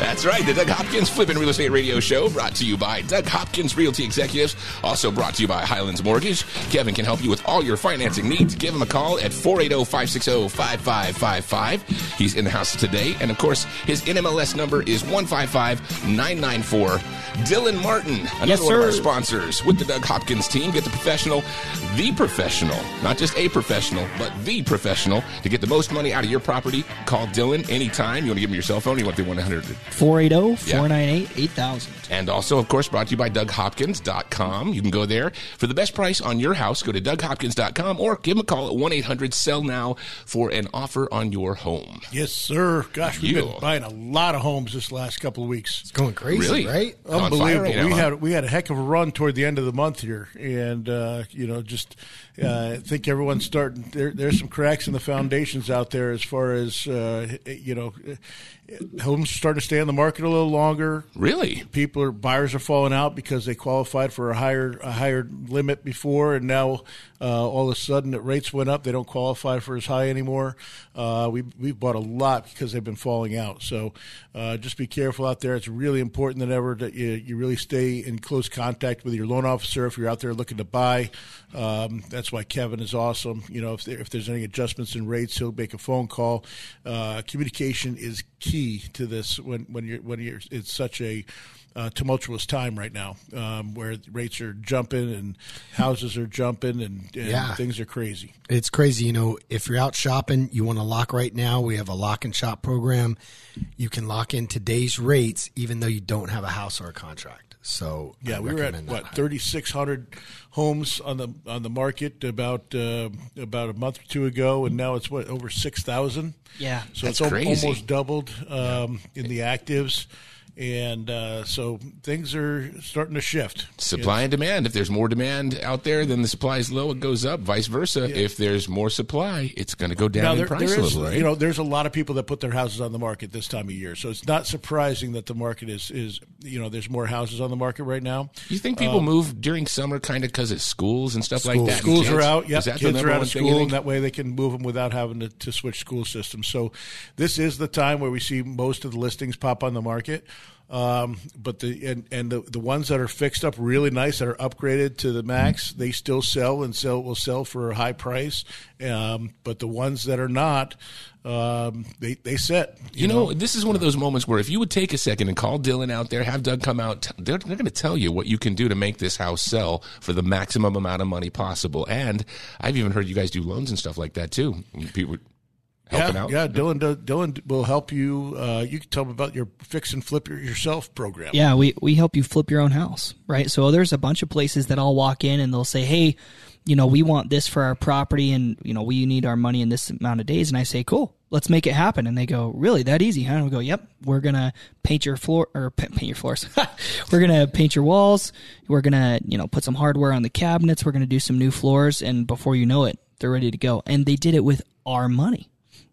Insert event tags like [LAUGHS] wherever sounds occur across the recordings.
That's right, the Doug Hopkins Flippin' Real Estate Radio Show, brought to you by Doug Hopkins Realty Executives, also brought to you by Highlands Mortgage. Kevin can help you with all your financing needs. Give him a call at 480-560-5555. He's in the house today, and of course, his NMLS number is 155994. Dylan Martin, another Yes, one of our sponsors with the Doug Hopkins team. Get the professional, the professional, not just a professional, but the professional to get the most money out of your property. Call Dylan anytime. You want to give him your cell phone? You want the 100 480 498 8000. and also, of course, brought to you by DougHopkins.com. You can go there for the best price on your house. Go to DougHopkins.com or give them a call at 1 800 Sell Now for an offer on your home. Yes, sir. Gosh, we've You. been buying a lot of homes this last couple of weeks. It's going crazy, Really? right? On fire Unbelievable. right now, we huh? had we had a heck of a run toward the end of the month here, and uh, you know, just uh, I think everyone's starting. There, there's some cracks in the foundations out there as far as uh, you know, homes starting to stay on the market a little longer. Really? People are buyers are falling out because they qualified for a higher a higher limit before, and now uh, all of a sudden the rates went up. They don't qualify for as high anymore. Uh, we we've bought a lot because they've been falling out. So uh, just be careful out there. It's really important than ever that you, you really stay in close contact with your loan officer if you're out there looking to buy. Um, that's why Kevin is awesome. You know, if there, if there's any adjustments in rates, he'll make a phone call. Uh, communication is key to this when when you're when you're it's such a uh, tumultuous time right now, um, where rates are jumping and houses are jumping and, and Yeah. things are crazy. It's crazy. You know, if you're out shopping, you want to lock right now. We have a lock and shop program. You can lock in today's rates, even though you don't have a house or a contract. So Yeah, I we were at recommend what thirty six hundred homes on the on the market about uh, about a month or two ago, and now it's what over six thousand. Yeah. so That's it's crazy. almost doubled um, in the actives, and uh, so things are starting to shift. Supply and demand. If there's more demand out there than the supply is low, it goes up. Vice versa. If there's more supply, it's going to go down Now, in price there a little, right? you know, there's a lot of people that put their houses on the market this time of year, so it's not surprising that the market is is you know there's more houses on the market right now. you think people move during summer kind of because it's schools and stuff like that? Schools are out. Yeah, Is kids are out of school, and that way they can move them without having to, to switch school systems. So, this is the time where we see most of the listings pop on the market. Um, but the and, and the, the ones that are fixed up really nice that are upgraded to the max, they still sell and sell will sell for a high price. Um, but the ones that are not, um, they they sit. You know, this is one of those moments where if you would take a second and call Dylan out there, have Doug come out, they're, they're going to tell you what you can do to make this house sell for the maximum amount of money possible. And I've even heard you guys do loans and stuff like that too. People helping yeah, out. yeah. Dylan, Dylan will help you. Uh, you can tell them about your fix and flip your- yourself program. Yeah, we, we help you flip your own house, right? So there's a bunch of places that I'll walk in and they'll say, hey, you know, we want this for our property and, you know, we need our money in this amount of days. And I say, cool, let's make it happen. And they go, really, that easy, huh? And we go, yep, we're going to paint your floor or pa- paint your floors. [LAUGHS] we're going to paint your walls. We're going to, you know, put some hardware on the cabinets. We're going to do some new floors. And before you know it, they're ready to go. And they did it with our money.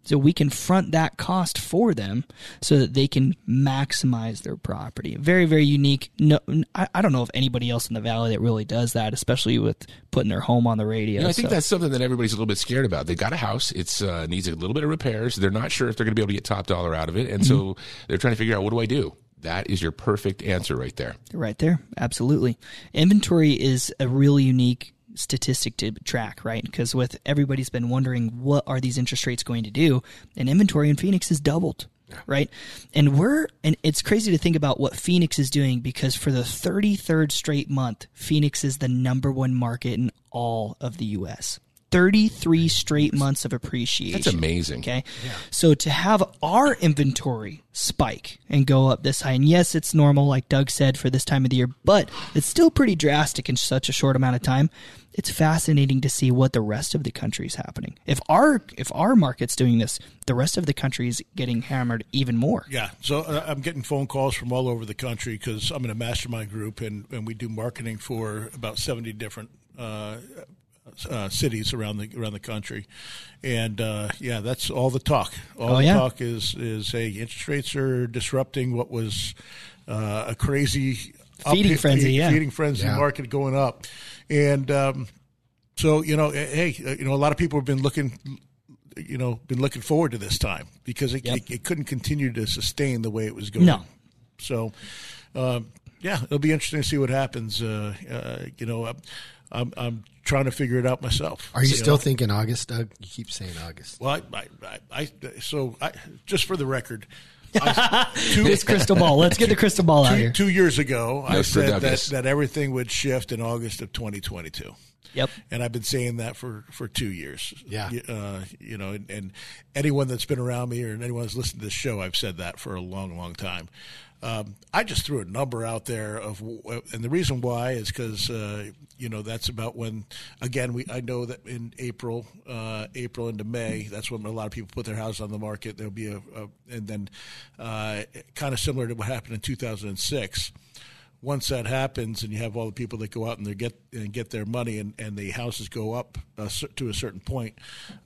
So we can front that cost for them so that they can maximize their property. Very, very unique. No, I, I don't know of anybody else in the valley that really does that, especially with putting their home on the radio. You know, I think So- that's something that everybody's a little bit scared about. They got a house; it's uh, needs a little bit of repairs. They're not sure if they're going to be able to get top dollar out of it, and so Mm-hmm. they're trying to figure out what do I do. That is your perfect answer right there. Right there. Absolutely. Inventory is a really unique statistic to track, right? Because with everybody's been wondering what are these interest rates going to do, and inventory in Phoenix has doubled. Right. And we're, and it's crazy to think about what Phoenix is doing because for the 33rd straight month, Phoenix is the number one market in all of the U.S. 33 straight months of appreciation. That's amazing. Okay. So to have our inventory spike and go up this high, and yes, it's normal, like Doug said, for this time of the year, but it's still pretty drastic in such a short amount of time. It's fascinating to see what the rest of the country is happening. If our if our market's doing this, the rest of the country is getting hammered even more. Yeah, so uh, I'm getting phone calls from all over the country because I'm in a mastermind group and, and we do marketing for about 70 different uh, uh, cities around the around the country, and uh, yeah, that's all the talk. All Oh, the yeah. talk is is hey, interest rates are disrupting what was uh, a crazy Feeding up- frenzy, yeah. feeding frenzy Yeah. market going up, and um, so you know, hey, uh, you know, a lot of people have been looking you know been looking forward to this time because it, Yep. it, it couldn't continue to sustain the way it was going. No. So, um, yeah, it'll be interesting to see what happens. Uh, uh, you know, I'm, I'm I'm trying to figure it out myself. Are you still know? thinking August, Doug? You keep saying August. Well, I, I, I, I so I, just for the record, I, [LAUGHS] two, This crystal ball. Let's get the crystal ball out here. two years ago, I said that, that everything would shift in August of 2022. Yep. and I've been saying that for, for two years. Yeah. Uh, you know, and, and anyone that's been around me or anyone that's listened to this show, I've said that for a long, long time. Um, I just threw a number out there of, and the reason why is because uh, you know that's about when again we I know that in April, uh, April into May, that's when a lot of people put their house on the market. There'll be a, a and then uh, kind of similar to what happened in 2006 once that happens and you have all the people that go out and they get and get their money and, and the houses go up uh, to a certain point,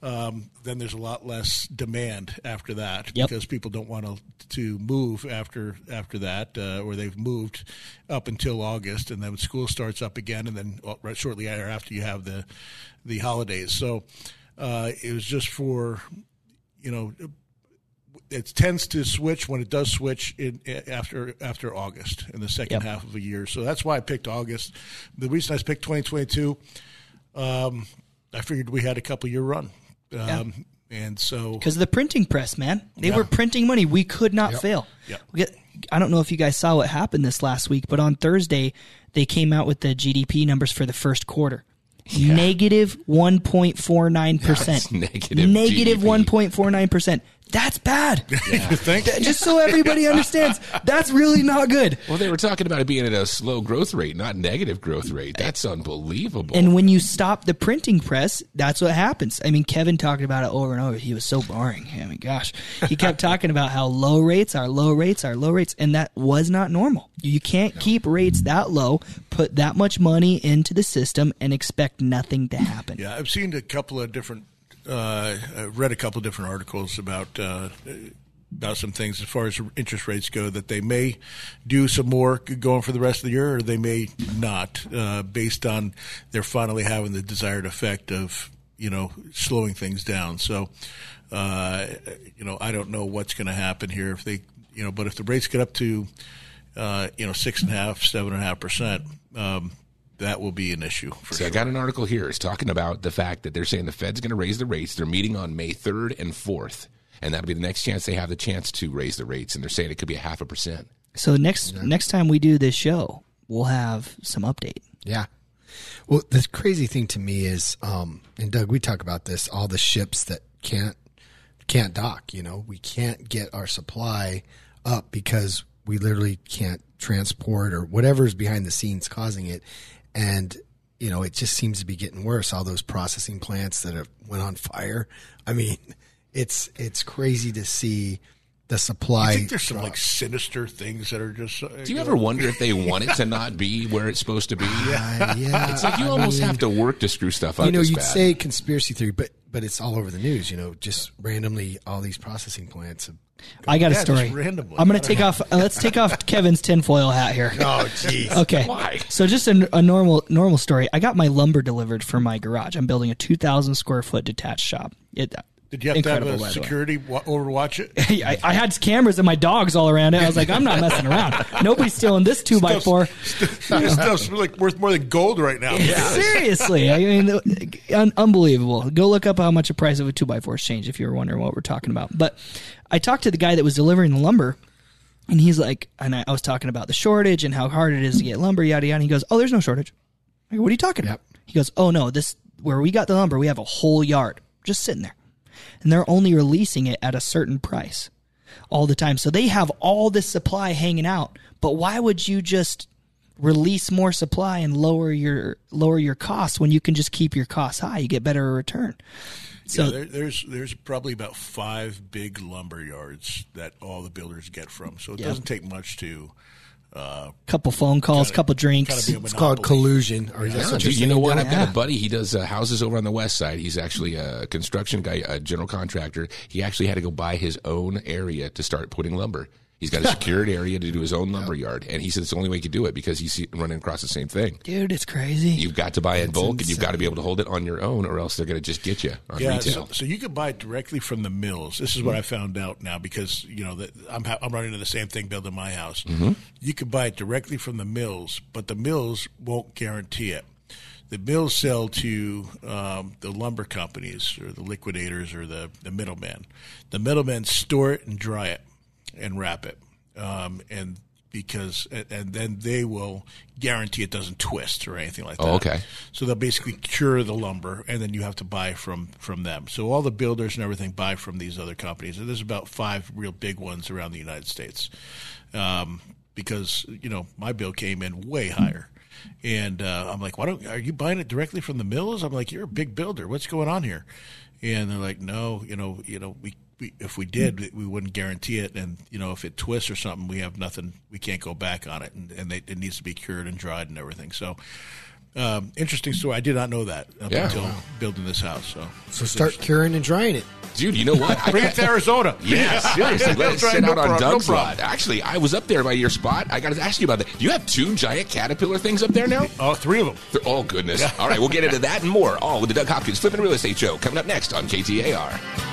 um, then there's a lot less demand after that Yep. because people don't want to to move after after that uh, or they've moved up until August and then school starts up again and then right shortly after you have the the holidays. So uh, it was just for you know it tends to switch when it does switch in after after August in the second Yep. half of a year. So that's why I picked August. The reason I picked 2022, um, I figured we had a couple year run, um, and so Because of the printing press, man. They were printing money. We could not fail. Yep. We get, I don't know if you guys saw what happened this last week, but on Thursday, they came out with the GDP numbers for the first quarter. Negative 1.49%. negative Negative 1.49%. That's bad. [LAUGHS] you think Just so everybody understands, that's really not good. Well, they were talking about it being at a slow growth rate, not negative growth rate. That's unbelievable. And when you stop the printing press, that's what happens. I mean, Kevin talked about it over and over. He was so boring. I mean, gosh, he kept [LAUGHS] talking about how low rates are low rates are low rates, and that was not normal. You can't keep rates that low, put that much money into the system, and expect nothing to happen. Yeah, I've seen a couple of different, uh, read a couple different articles about uh, about some things as far as interest rates go that they may do some more going for the rest of the year, or they may not, uh, based on they're finally having the desired effect of you know slowing things down. So, uh, you know, I don't know what's going to happen here if they, you know, but if the rates get up to, uh, you know, six and a half, seven and a half percent. Um, that will be an issue for So I got an article here. It's talking about the fact that they're saying the Fed's going to raise the rates. They're meeting on May 3rd and 4th. And that'll be the next chance they have the chance to raise the rates. And they're saying it could be a half a percent. So next next time we do this show, we'll have some update. Yeah. Well, the crazy thing to me is, um, and Doug, we talk about this, all the ships that can't can't dock. You know, we can't get our supply up because we literally can't transport or whatever is behind the scenes causing it, and you know, it just seems to be getting worse. All those processing plants that have went on fire. I mean, it's it's crazy to see the supply. I think there's some drop. like sinister things that are just. Uh, Do you ever wonder if they [LAUGHS] want it to not be where it's supposed to be? [LAUGHS] Uh, yeah, It's like you I almost mean- have to work to screw stuff up. you know, you'd bad. say conspiracy theory, but but it's all over the news. You know, just randomly all these processing plants. Have, I got Yeah, a story. randomly. I'm going to take off. Uh, let's take off [LAUGHS] Kevin's tinfoil hat here. oh, jeez. Okay. Why? So just a, a normal normal story. I got my lumber delivered for my garage. I'm building a 2,000 square foot detached shop. It, Did you have incredible, to have the a security wa- overwatch it? [LAUGHS] I, I had cameras and my dogs all around it. I was like, I'm not messing around. Nobody's stealing this two by four. this [LAUGHS] stuff's like worth more than gold right now. Seriously, I mean, un- unbelievable. Go look up how much the price of a two by four has changed if you were wondering what we're talking about. But I talked to the guy that was delivering the lumber, and he's like, and I, I was talking about the shortage and how hard it is to get lumber, yada yada. And he goes, "Oh, there's no shortage." I go, "What are you talking about?" He goes, "Oh no, this where we got the lumber, we have a whole yard just sitting there, and they're only releasing it at a certain price." all the time. So they have all this supply hanging out. But why would you just release more supply and lower your lower your costs when you can just keep your costs high? You get better return. So Yeah, there, there's there's probably about five big lumber yards that all the builders get from. So it doesn't take much to uh, Couple phone calls, Gotta- couple drinks. be It's called collusion. Or is Yeah, dude, you're you know what? Doug? I've got a buddy. He does uh, houses over on the west side. He's actually a construction guy, a general contractor. He actually had to go buy his own area to start putting lumber. He's got a [LAUGHS] secured area to do his own lumber yard, and he said it's the only way he could do it because he's running across the same thing. Dude, it's crazy. You've got to buy in bulk, and you've got to be able to hold it on your own, or else they're going to just get you on Yeah, retail. so, so you can buy it directly from the mills. This is what I found out now because you know that I'm ha- I'm running into the same thing building my house. You can buy it directly from the mills, but the mills won't guarantee it. The mills sell to um, the lumber companies or the liquidators or the the middlemen. The middlemen store it and dry it and wrap it, um, and because and- then they will guarantee it doesn't twist or anything like that. Oh, okay. So they'll basically cure the lumber, and then you have to buy from from them. So all the builders and everything buy from these other companies. And there's about five real big ones around the United States, um, because you know my bill came in way higher, and uh, I'm like, why don't are you buying it directly from the mills? I'm like, you're a big builder. What's going on here? And they're like, no, you know, you know, we. We, if we did, we wouldn't guarantee it, and you know, if it twists or something, we have nothing. We can't go back on it, and, and they, it needs to be cured and dried and everything. So, um, interesting story. I did not know that up Yeah. until building this house. So, So start curing and drying it. Dude, you know what? I bring it to Arizona. Yeah, seriously. Let it sit no out on prob- no Doug's problem. lot. Actually, I was up there by your spot. I got to ask you about that. Do you have two giant caterpillar things up there now? [LAUGHS] Oh, three of them. They're- Oh, goodness. All right, we'll get into that and more. All with the Doug Hopkins Flipping Real Estate Show coming up next on KTAR.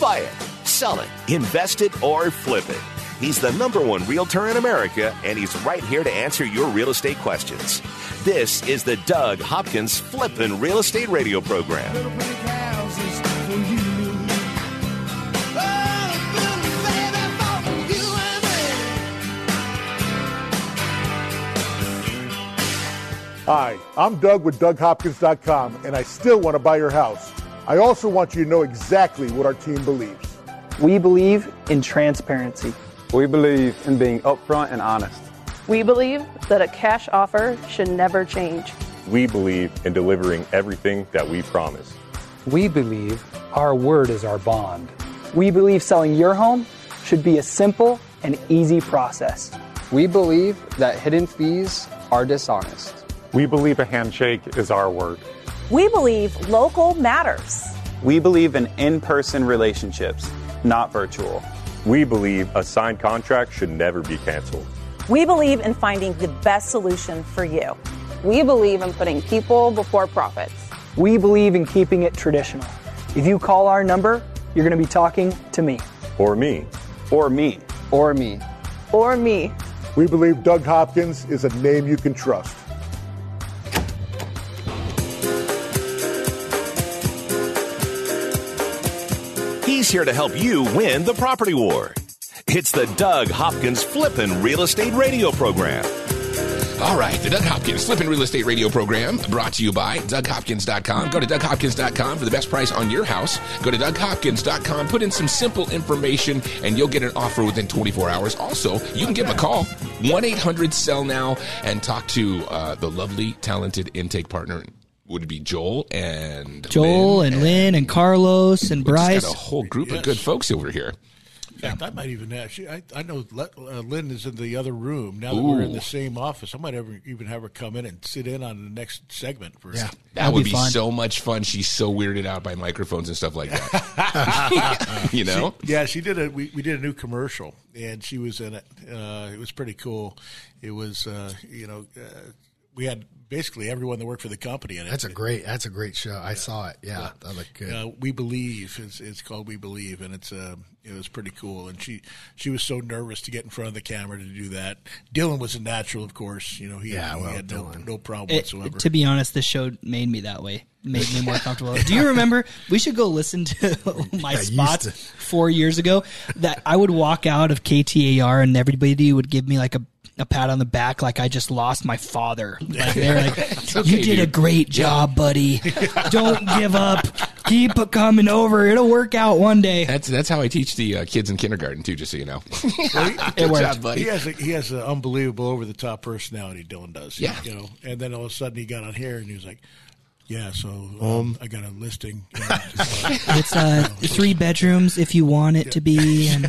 Buy it, sell it, invest it, or flip it. He's the number one realtor in America, and he's right here to answer your real estate questions. This is the Doug Hopkins Flippin' Real Estate Radio Program. Hi, I'm Doug with DougHopkins.com, and I still want to buy your house. I also want you to know exactly what our team believes. We believe in transparency. We believe in being upfront and honest. We believe that a cash offer should never change. We believe in delivering everything that we promise. We believe our word is our bond. We believe selling your home should be a simple and easy process. We believe that hidden fees are dishonest. We believe a handshake is our word. We believe local matters. We believe in in person relationships, not virtual. We believe a signed contract should never be canceled. We believe in finding the best solution for you. We believe in putting people before profits. We believe in keeping it traditional. If you call our number, you're going to be talking to me. Or me. Or me. Or me. Or me. We believe Doug Hopkins is a name you can trust. He's here to help you win the property war. It's the Doug Hopkins Flippin' Real Estate Radio Program. All right, the Doug Hopkins Flipping Real Estate Radio Program brought to you by DougHopkins.com. Go to DougHopkins.com for the best price on your house. Go to DougHopkins.com, put in some simple information, and you'll get an offer within 24 hours. Also, you can give them a call, 1 800 Sell Now, and talk to uh, the lovely, talented intake partner. Would it be Joel and Joel Lynn and Lynn and Carlos and We just Bryce. got a whole group Yes. of good folks over here. In fact, I might even actually. I, I know uh, Lynn is in the other room now that we're in the same office. I might ever even have her come in and sit in on the next segment for. Yeah. That That'd would be be, so much fun. She's so weirded out by microphones and stuff like that. [LAUGHS] you know? Yeah, she did a. We, we did a new commercial, and she was in it. Uh, it was pretty cool. It was, uh, you know, uh, we had basically everyone that worked for the company in it. That's a great. That's a great show. I saw it. Yeah, that looked good. Uh, we believe it's, it's called We Believe, and it's uh, it was pretty cool. And she she was so nervous to get in front of the camera to do that. Dylan was a natural, of course. You know, he, Yeah, he well, had no, no problem It- whatsoever. to be honest, this show made me that way. Made me more comfortable. Do you remember? We should go listen to [LAUGHS] my I used spots to. four years ago. That I would walk out of KTAR and everybody would give me like a, a pat on the back, like I just lost my father. [LAUGHS] Like they're like, okay, "You did a great job, buddy. [LAUGHS] Don't give up. Keep coming over. It'll work out one day." That's that's how I teach the uh, kids in kindergarten too. Just so you know. [LAUGHS] It Good worked. job, buddy. he has a, he has an unbelievable over the top personality. Dylan does. Yeah. you know. And then all of a sudden he got on here and he was like, "Yeah, so um, I got a listing." You know, just like- It's uh, three bedrooms if you want it to be. And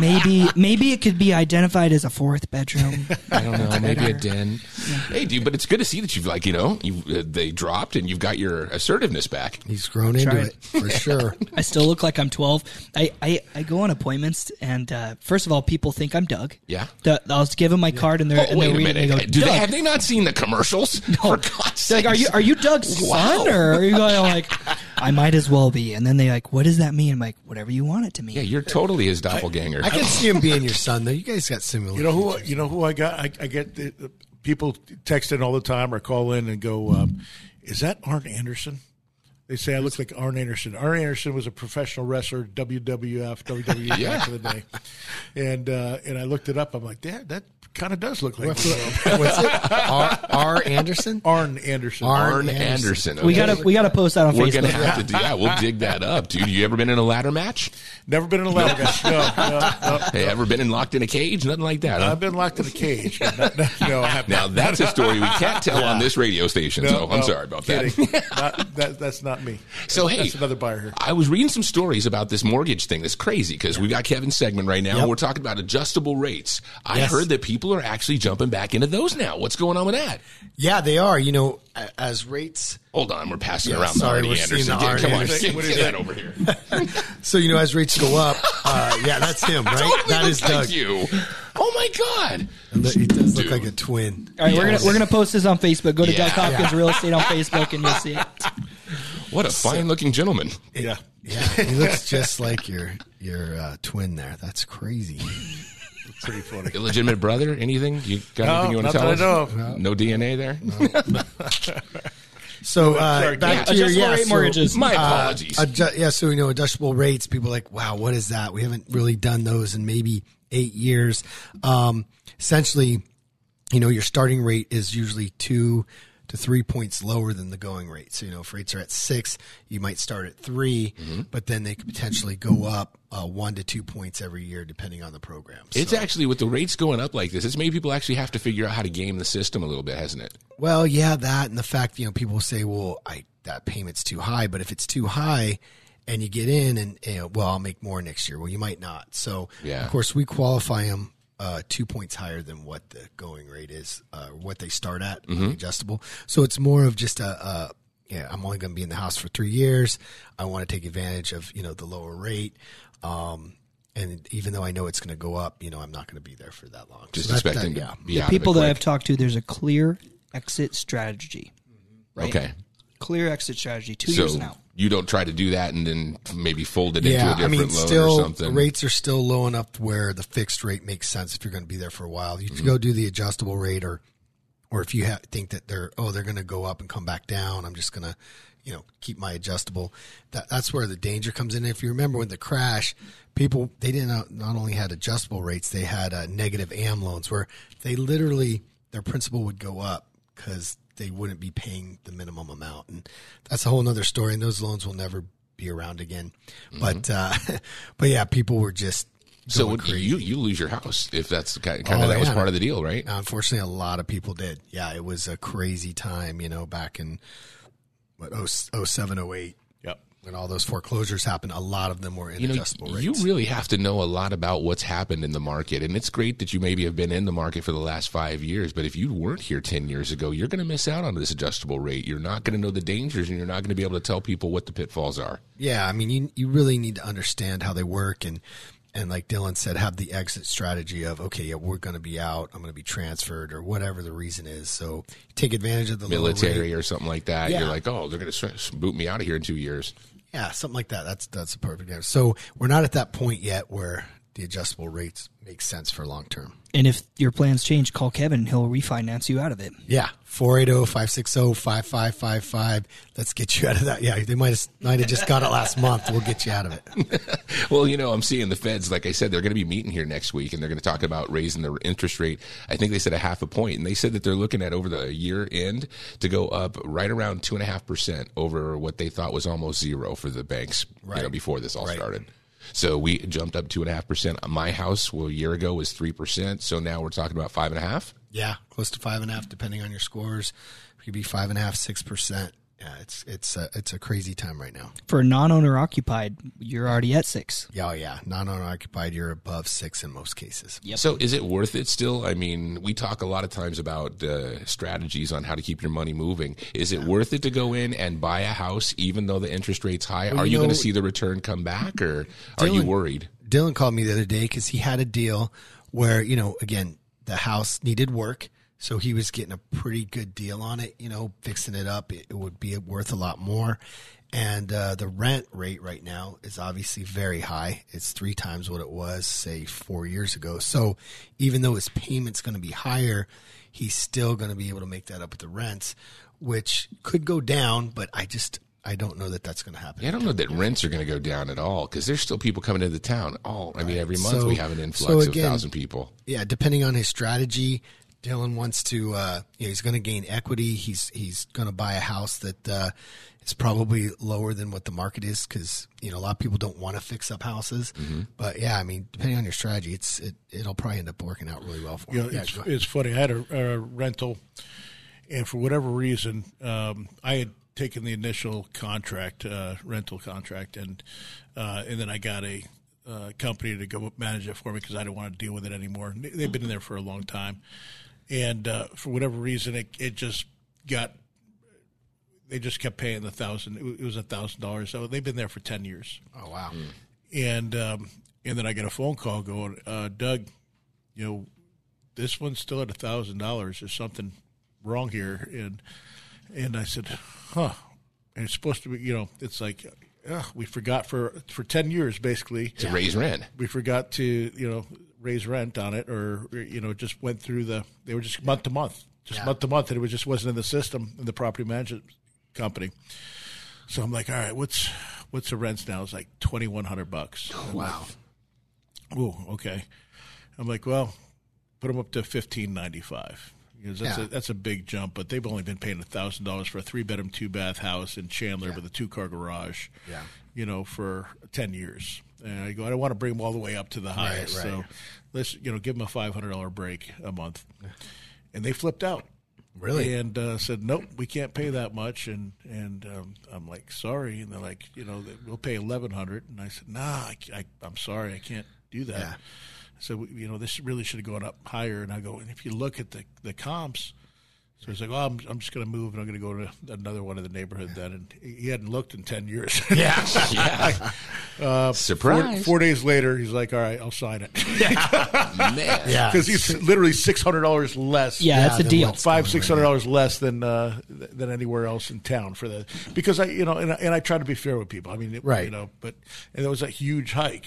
maybe maybe it could be identified as a fourth bedroom. I don't know, maybe a den. Hey, dude, but it's good to see that you've like you know you uh, they dropped and you've got your assertiveness back. He's grown into Tried. it for sure. [LAUGHS] I still look like I'm 12. I, I, I go on appointments, and uh, first of all, people think I'm Doug. Yeah. The, I'll give them my card, and they're, Oh, and wait they're a reading, minute. and they go, Do they "Doug." have they not seen the commercials? [LAUGHS] For God's They're like, are you sakes. are you Doug's Wow. son, or are you going I'm like? I might as well be. And then they like, what does that mean? I'm like, whatever you want it to mean. Yeah, you're totally his doppelganger. I can see him being your son though. You guys got similar. You know who? You know who I got? I, I get the, the people text in all the time or call in and go, um, "Is that Arn Anderson?" They say I look like Arn Anderson. Arn Anderson was a professional wrestler, WWF, WWE [LAUGHS] Yeah. back in the day, and uh, and I looked it up. I'm like, that that kind of does look like What's me. it? [LAUGHS] What's it? R, R. Anderson. Arn Anderson. Arn Arn Anderson. Anderson. we gotta we gotta post that on We're Facebook. gonna have to do. Yeah, we'll dig that up, dude. You ever been in a ladder match? Never been in a ladder [LAUGHS] match. No, no, no. Hey, ever been in locked in a cage? Nothing like that. Huh? I've been locked in a cage. not- not- no, I have Now that's a story we can't tell on this radio station. No, so I'm sorry about kidding. that. Not- that. That's not me. So, That's- hey, that's another buyer here. I was reading some stories about this mortgage thing. That's crazy because we got Kevin segment right now. Yep. and We're talking about adjustable rates. I Yes. heard that people are actually jumping back into those now. What's going on with that? Yeah, they are. You know, as rates. Hold on, we're passing Yeah, around sorry, the we're seeing Anderson. the Get- Arnie Come on, Anderson. get, What is get that that? over here. [LAUGHS] So you know, as rates go up, uh, yeah, that's him, [LAUGHS] right? Totally that looks is like Doug. you. Oh my god! Look, He does look Dude. like a twin. All right, we're gonna we're gonna post this on Facebook. Go to Yeah. Doug Hopkins Real Estate on Facebook, and you'll see it. [LAUGHS] What a fine looking gentleman. Yeah. Yeah, he looks just like your your uh, twin there. That's crazy. Pretty funny. Illegitimate brother? Anything? You got No, anything you want to tell that I us? know of. No DNA there. So uh, back yeah, to your adjustable yeah, rate so, mortgages. My uh, apologies. adju- yeah, so you know adjustable rates. People are like, wow, what is that? We haven't really done those in maybe eight years. Um, essentially, you know, your starting rate is usually two to three points lower than the going rate. So you know, if rates are at six, you might start at 3 Mm-hmm. but then they could potentially go up uh, one to two points every year depending on the program. It's So- actually with the rates going up like this. It's made people actually have to figure out how to game the system a little bit, hasn't it? Well, yeah, that and the fact you know people say, well, I that payment's too high, but if it's too high and you get in and you know, well, I'll make more next year. Well, you might not. So, Yeah. of course, we qualify them uh, two points higher than what the going rate is, uh, what they start at, Mm-hmm. adjustable. So it's more of just a. a yeah, I'm only going to be in the house for three years. I want to take advantage of you know the lower rate. Um, and even though I know it's going to go up, you know, I'm not going to be there for that long. Just So that- expecting that- to yeah. be The out of it people that quick. I've talked to, there's a clear exit strategy. Right? Okay. Clear exit strategy. Two So years and out. You don't try to do that and then maybe fold it into a different I mean, loan still or something. rates are still low enough where the fixed rate makes sense if you're going to be there for a while. You Mm-hmm. go do the adjustable rate, or or if you ha- think that they're oh they're going to go up and come back down, I'm just going to you know keep my adjustable. That that's where the danger comes in. If you remember when the crash, people they didn't not, not only had adjustable rates, they had uh, negative AM loans where they literally their principal would go up because they wouldn't be paying the minimum amount, and that's a whole nother story. And those loans will never be around again. But uh, [LAUGHS] but yeah, people were just Mm-hmm. so would you you lose your house if that's kind kind Oh, of that was part of the deal, right? Unfortunately, a lot of people did. Yeah, it was a crazy time. You know, back in what oh, 07, 08, Yep. When all those foreclosures happened, a lot of them were in You know, adjustable rates. you really have to know a lot about what's happened in the market, and it's great that you maybe have been in the market for the last five years. But if you weren't here ten years ago, you're going to miss out on this adjustable rate. You're not going to know the dangers, and you're not going to be able to tell people what the pitfalls are. Yeah, I mean, you you really need to understand how they work and and like Dylan said, have the exit strategy of okay, yeah, we're going to be out, I'm going to be transferred or whatever the reason is. So take advantage of the Military rate. or something like that. Yeah. You're like, oh, they're going to boot me out of here in two years. Yeah, something like that. That's that's a perfect answer. So we're not at that point yet where the adjustable rates make sense for long term. And if your plans change, call Kevin he'll refinance you out of it. Yeah, oh, 480-560-5555. Let's get you out of that. Yeah, they might have, might have just got it last month. We'll get you out of it. [LAUGHS] Well, you know, I'm seeing the feds, like I said, they're going to be meeting here next week and they're going to talk about raising the interest rate. I think they said a half a point, and they said that they're looking at over the year end to go up right around two and a half percent over what they thought was almost zero for the banks, you know, before this all Right. started. So we jumped up two and a half percent. My house, well, a year ago was three percent. So now we're talking about five and a half. Yeah, close to five and a half, depending on your scores. It could be five and a half, six percent. Yeah, it's it's a, it's a crazy time right now. For non-owner occupied, you're already at six. Yeah, oh, yeah. Non-owner occupied, you're above six in most cases. Yep. So is it worth it still? I mean, we talk a lot of times about uh, strategies on how to keep your money moving. Is it worth it to go in and buy a house even though the interest rate's high? Well, are you you, going to see the return come back or are you worried? Dylan called me the other day because he had a deal where you know again the house needed work, so he was getting a pretty good deal on it. You know, fixing it up, it, it would be worth a lot more. And uh, the rent rate right now is obviously very high. It's three times what it was, say, four years ago. So even though his payment's going to be higher, he's still going to be able to make that up with the rents, which could go down. But I just I don't know that that's going to happen. Yeah, I don't know that rents are going to go down at all because there's still people coming into the town. Oh, I mean, every month So- we have an influx so of again, thousand people. Yeah, depending on his strategy, Dylan wants to. Uh, you know, he's going to gain equity. He's he's going to buy a house that uh, is probably lower than what the market is because you know a lot of people don't want to fix up houses. Mm-hmm. But yeah, I mean, depending on your strategy, it's it it'll probably end up working out really well for You him. know, Yeah, it's, it's funny. I had a, a rental, and for whatever reason, um, I had taken the initial contract, uh, rental contract, and uh, and then I got a uh, company to go manage it for me because I didn't want to deal with it anymore. They- They've been in there for a long time, and uh, for whatever reason, it, it just got. They just kept paying the thousand. It was a thousand dollars. So they've been there for ten years oh wow, and um, and then I get a phone call going, uh, Doug, you know, this one's still at a thousand dollars. There's something wrong here, and and I said, huh. And it's supposed to be, you know, it's like, uh, we forgot for for ten years basically To raise rent. We forgot to, you know, raise rent on it, or you know, just went through the. They were just month to month, just Yeah. month to month, and it was just wasn't in the system in the property management company. So I'm like, all right, what's what's the rents now? It's like twenty one hundred bucks. Oh, wow. Oh, okay. I'm like, well, put them up to fifteen ninety five. Because that's Yeah. a that's a big jump, but they've only been paying thousand dollars for a three bedroom, two bath house in Chandler with a two car garage. Yeah. you know, for ten years. And I go, I don't want to bring them all the way up to the highest, right. so let's you know give them a five hundred dollar break a month. [LAUGHS] And they flipped out. Really? And uh, said, nope, we can't pay that much. And and um, I'm like, sorry. And they're like, you know, we'll pay eleven hundred. And I said, nah, I, I, I'm sorry, I can't do that. Yeah. So you know, this really should have gone up higher. And I go, and if you look at the the comps. So he's like, "Oh, I'm, I'm just going to move, and I'm going to go to another one in the neighborhood." Then, and he hadn't looked in ten years. [LAUGHS] Yeah, yeah. [LAUGHS] Uh, Surprise. Four, four days later, he's like, "All right, I'll sign it." [LAUGHS] Man. Yeah. because he's literally six hundred dollars less. Yeah, that's a deal. five going six right hundred dollars less than uh, than anywhere else in town for the because I you know and I, and I try to be fair with people. I mean, it, Right. You know, but and it was a huge hike.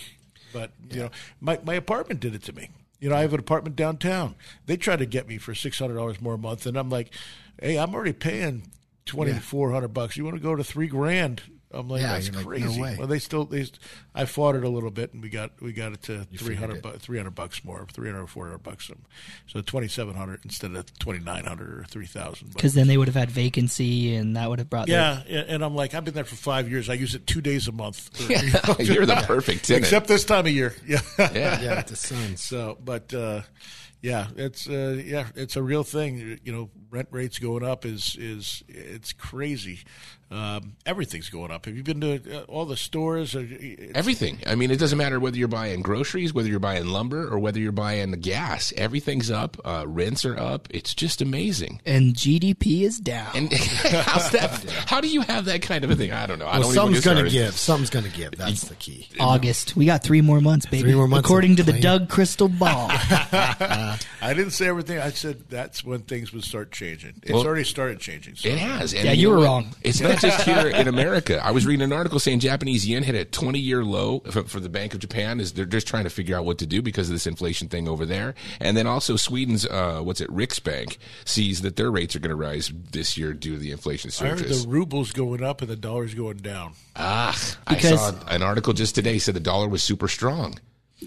But you know, my my apartment did it to me. You know, I have an apartment downtown. They tried to get me for six hundred dollars more a month, and I'm like, hey, I'm already paying twenty four hundred bucks. You want to go to three grand? I'm like, Yeah, that's you're like, no crazy. way. well, they still they. I fought it a little bit, and we got we got it to three figured bu- three hundred bucks more, three hundred or four hundred bucks. So twenty seven hundred instead of twenty nine hundred or three thousand. Because then they would have had vacancy, and that would have brought. Yeah, yeah, and I'm like, I've been there for five years. I use it two days a month. [LAUGHS] You're the [LAUGHS] perfect tenant. Except this time of year. Yeah. Yeah. [LAUGHS] Yeah, the Suns. So, but uh, yeah, it's uh, yeah, it's a real thing. You know, rent rates going up is is it's crazy. Um, everything's going up. Have you been to uh, all the stores? Everything. I mean, it doesn't matter whether you're buying groceries, whether you're buying lumber, or whether you're buying gas. Everything's up. Uh, rents are up. It's just amazing. And GDP is down. And [LAUGHS] how's that? [LAUGHS] How do you have that kind of a thing? I don't know. I Well, don't something's going going to give. Something's going to give. That's the key. August. We got three more months, baby. Three more months According to the. Doug Crystal Ball. [LAUGHS] I didn't say everything. I said that's when things would start changing. It's Well, already started changing. So. It has. And Yeah, you know were what? wrong. It's not just here in America. I was reading an article saying Japanese yen hit a 20 year low for, for the Bank of Japan. Is they're just trying to figure out what to do because of this inflation thing over there. And then also Sweden's uh, what's it Riksbank sees that their rates are going to rise this year due to the inflation I heard the ruble's going up and the dollar's going down. ah, I saw an article just today said the dollar was super strong.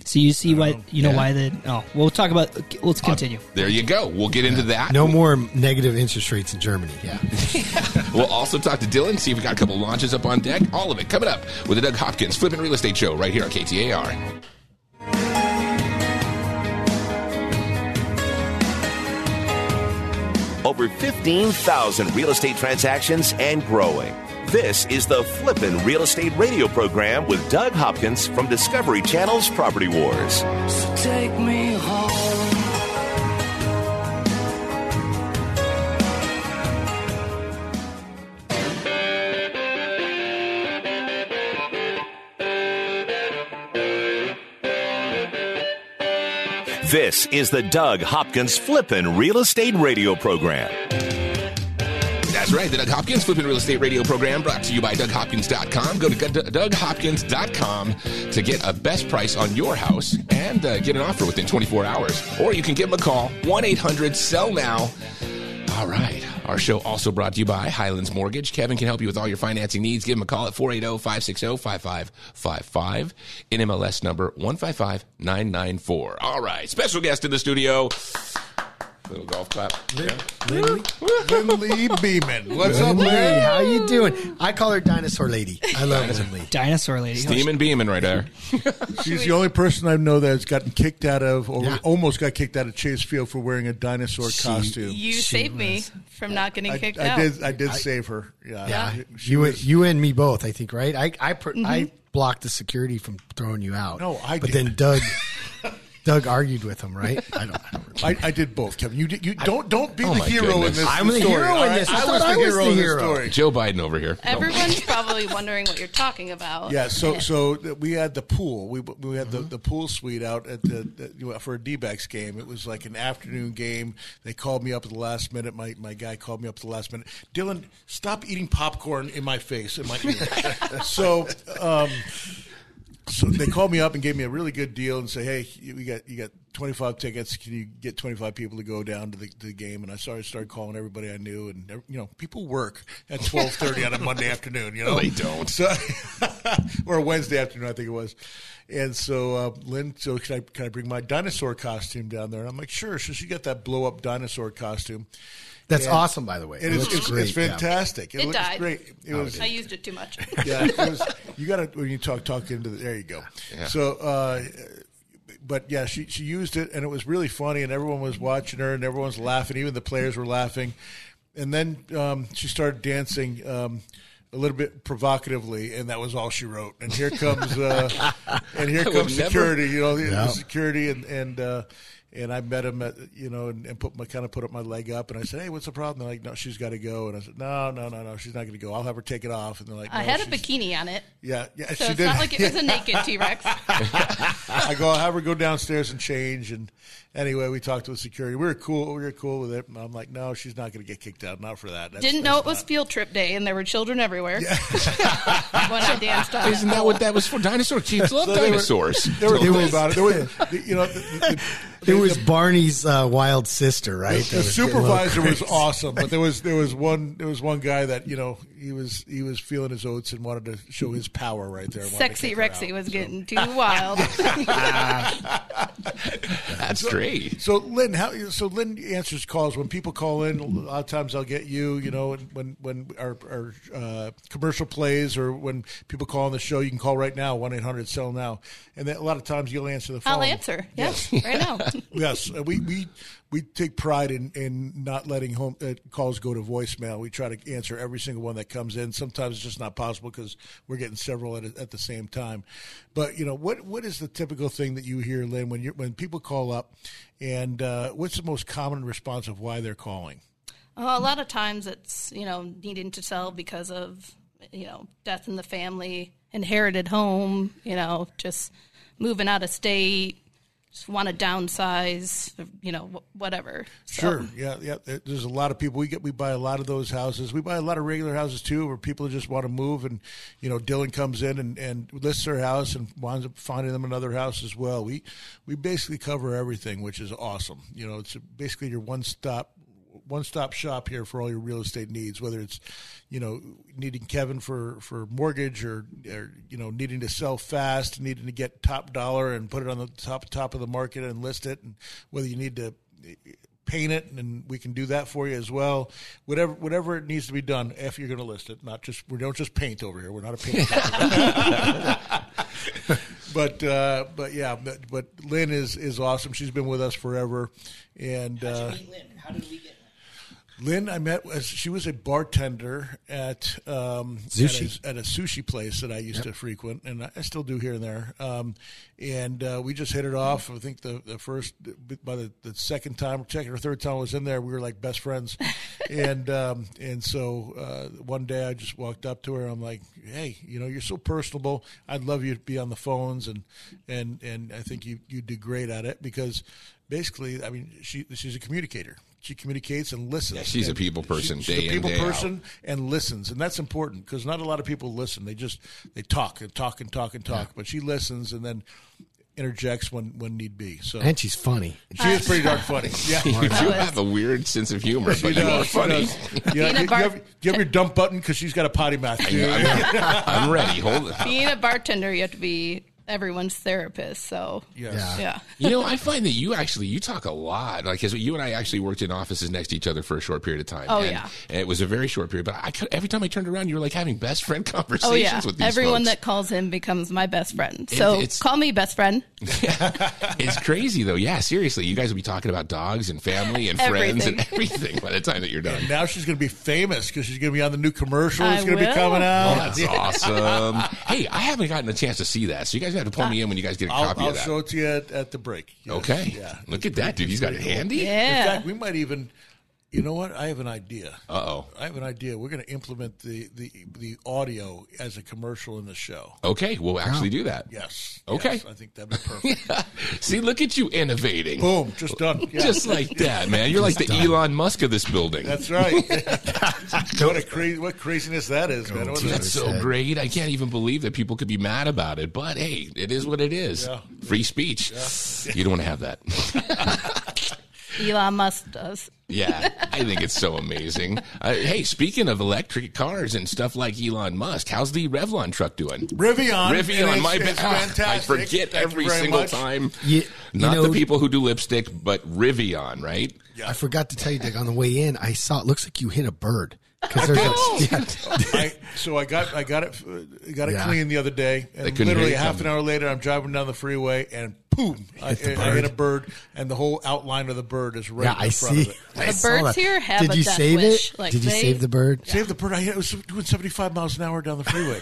So you see why oh, you know Yeah. why the oh we'll talk about let's uh, continue. There you go. We'll get into that. No more negative interest rates in Germany. Yeah. [LAUGHS] We'll also talk to Dylan, see if we got a couple launches up on deck. All of it coming up with the Doug Hopkins Flipping Real Estate Show right here on KTAR. Over 15,000 real estate transactions and growing. This is the Flippin' Real Estate Radio program with Doug Hopkins from Discovery Channel's Property Wars. So take me home. This is the Doug Hopkins Flippin' Real Estate Radio program. Right. The Doug Hopkins Flipping Real Estate Radio program brought to you by DougHopkins.com. Go to DougHopkins.com to get a best price on your house and uh, get an offer within 24 hours. Or you can give them a call, 1 800 Sell Now. All right. Our show also brought to you by Highlands Mortgage. Kevin can help you with all your financing needs. Give him a call at 480-560-5555. NMLS number 155994. All right. Special guest in the studio. Little golf clap. Lynn, Lynn, Lynn Lee Beeman. [LAUGHS] What's Lynn up, Lee, Lynn? How you doing? I call her Dinosaur Lady. I love Lynn Lee. Dinosaur lady. Steaming beaming right there. [LAUGHS] She's the only person I know that's gotten kicked out of, or almost got kicked out of Chase Field for wearing a dinosaur costume. You saved me from not getting I, kicked I out. did. I did save her. Yeah, Yeah, She you was- you and me both. I think right. I I per. I mm-hmm. blocked the security from throwing you out. No, I But did. then Doug [LAUGHS] Doug argued with him. Right. I don't. I don't I, I did both, Kevin. You did, you don't don't be Oh the hero goodness. in this. I'm the story, hero in this. I I, was the I was hero the in this hero. story. Joe Biden over here. Everyone's probably wondering what you're talking about. Yeah, so Yeah. so we had the pool. We we had Mm-hmm. the, the pool suite out at the, the you know, for a D-backs game. It was like an afternoon game. They called me up at the last minute. My my guy called me up at the last minute. Dylan, stop eating popcorn in my face in my ear. [LAUGHS] so. Um, so they called me up and gave me a really good deal and say, "Hey, you we got you got 25 tickets. Can you get 25 people to go down to the, to the game?" And I started started calling everybody I knew, and you know, people work at [LAUGHS] 12:30 on a Monday afternoon. You know, No, they don't. So, [LAUGHS] or Wednesday afternoon, I think it was. And so uh, Lynn, so can I can I bring my dinosaur costume down there? And I'm like, sure. So she got that blow up dinosaur costume. That's And awesome, by the way. It It is looks it's, great, it's yeah. fantastic. It looks died. great. It was. I used it too much. [LAUGHS] yeah, it was, you got to when you talk talk into the there you go. Yeah. So, uh, but yeah, she she used it and it was really funny and everyone was watching her and everyone's laughing. Even the players were laughing. And then um, she started dancing. Um, a little bit provocatively, and that was all she wrote. And here comes, uh, [LAUGHS] and here I would comes never- security. You know, the, the security, and and uh, and I met him at you know, and, and put my kind of put up my leg up, and I said, "Hey, what's the problem?" They're like, "No, she's got to go." And I said, "No, no, no, no, she's not going to go. I'll have her take it off." And they're like, I "No, had a she's- bikini on it. Yeah, yeah, So she it's did. not like it was a [LAUGHS] naked T Rex. [LAUGHS] I go, I'll have her go downstairs and change. And anyway, we talked to the security. We were cool. We were cool with it. And I'm like, no, she's not going to get kicked out. Not for that. That's- Didn't know that's it was not- field trip day and there were children everywhere. [LAUGHS] when I danced on Isn't that what that was for? Dinosaur kids love So they were- dinosaurs. They were cool about it. There was, you know, the, the, It was Barney's uh, wild sister, right? the That was getting a little supervisor was awesome, but there was there was one there was one guy that you know he was he was feeling his oats and wanted to show his power right there. Sexy kick Rexy out. was getting too wild. [LAUGHS] That's great. So Lynn, how so Lynn answers calls when people call in. A lot of times I'll get you. You know, when when our, our uh, commercial plays or when people call on the show, you can call right now one eight hundred sell now, and then a lot of times you'll answer the phone. I'll answer. Yes, right now. [LAUGHS] [LAUGHS] yes, we we we take pride in, in not letting home uh, calls go to voicemail. We try to answer every single one that comes in. Sometimes it's just not possible because we're getting several at, at the same time. But you know what what is the typical thing that you hear, Lynn, when you when people call up, and uh, what's the most common response of why they're calling? Well, a lot of times it's you know needing to sell because of you know death in the family, inherited home, you know just moving out of state, just want to downsize, you know whatever. So- Sure. Yeah. Yeah. There's a lot of people. We get. We buy a lot of those houses. We buy a lot of regular houses too, where people just want to move, and you know, Dylan comes in and, and lists their house and winds up finding them another house as well. We we basically cover everything, which is awesome. You know, it's basically your one stop one stop shop here for all your real estate needs, whether it's, you know, needing Kevin for, for mortgage or, or, you know, needing to sell fast, needing to get top dollar and put it on the top, top of the market and list it. And whether you need to paint it and we can do that for you as well. Whatever, whatever it needs to be done if you're going to list it, not just, we don't just paint over here. We're not a paint. [LAUGHS] but uh, but yeah, but, but Lynn is is awesome. She's been with us forever, and uh, How did we get? Lynn, I met as she was a bartender at um, Sushi. at a, at a sushi place that I used Yep. to frequent, and I still do here and there. Um, and uh, we just hit it off. I think the, the first, by the, the second time, second or third time I was in there, we were like best friends. [LAUGHS] and um, and so uh, one day I just walked up to her. I'm like, hey, you know, you're so personable. I'd love you to be on the phones, and and and I think you you'd do great at it because basically, I mean, she she's a communicator. She communicates and listens. Yeah, she's a people person she's day a in, people day out. person and listens, and that's important because not a lot of people listen. They just they talk and talk and talk and talk, but she listens and then interjects when when need be. So And she's funny. she is pretty darn funny. [LAUGHS] Yeah, you do have a weird sense of humor, She but you are funny. does. Yeah, Being a you, bar- you have, you have your dump button because she's got a potty mouth. too. I'm ready. Hold it. Being a bartender, you have to be everyone's therapist. So Yes. Yeah. yeah. You know, I find that you actually you talk a lot. Like, 'cause you and I actually worked in offices next to each other for a short period of time. Oh, and, yeah. and it was a very short period. But I could, every time I turned around, you were like having best friend [LAUGHS] conversations Oh yeah. with these Everyone folks. that calls him becomes my best friend. It- So it's- call me best friend. [LAUGHS] it's crazy though. Yeah, seriously, you guys will be talking about dogs and family and friends and everything [LAUGHS] by the time that you're done. Now she's going to be famous because she's going to be on the new commercial. It's going to be will. coming Oh, out. that's awesome. hey, I haven't gotten a chance to see that, so you guys have to pull me in when you guys get a I'll, copy I'll of that. show it to you at, at the break. Yes. Okay. Yeah. Look at that, dude. He's got it handy. Yeah. In Yeah. fact, we might even. You know what? I have an idea. Uh oh. I have an idea. We're going to implement the, the the audio as a commercial in the show. Okay, we'll actually do that. Yes. Okay. Yes, I think that'd be perfect. [LAUGHS] See, look at you innovating. Boom, just done. Yeah. [LAUGHS] Just like that, man. You're like the Elon Musk of this building. That's right. [LAUGHS] what a crazy, what craziness that is, man. What That's a- so great. I can't even believe that people could be mad about it. But hey, it is what it is. Yeah. Free speech. You don't want to have that. Elon Musk does. Yeah, I think it's so amazing. Uh, hey, speaking of electric cars and stuff like Elon Musk, how's the Revlon truck doing? Rivian. Rivian, my it's, bad. it's Ah, I forget Thank every single much. time. You- you Not know- the people who do lipstick, but Rivian, right? Yeah. I forgot to tell you, Dick, on the way in, I saw it looks like you hit a bird. Because there's a, [LAUGHS] yeah, [LAUGHS] I, so I got I got it uh, got it Yeah. clean the other day, and literally half coming. an hour later, I'm driving down the freeway, and boom, I, Hit the I hit a bird, and the whole outline of the bird is right yeah, in I front see. of it. I The saw birds that. here have Did a you death save wish. it? Like, Did you they- save the bird? Save the bird! I it was doing 75 miles an hour down the freeway.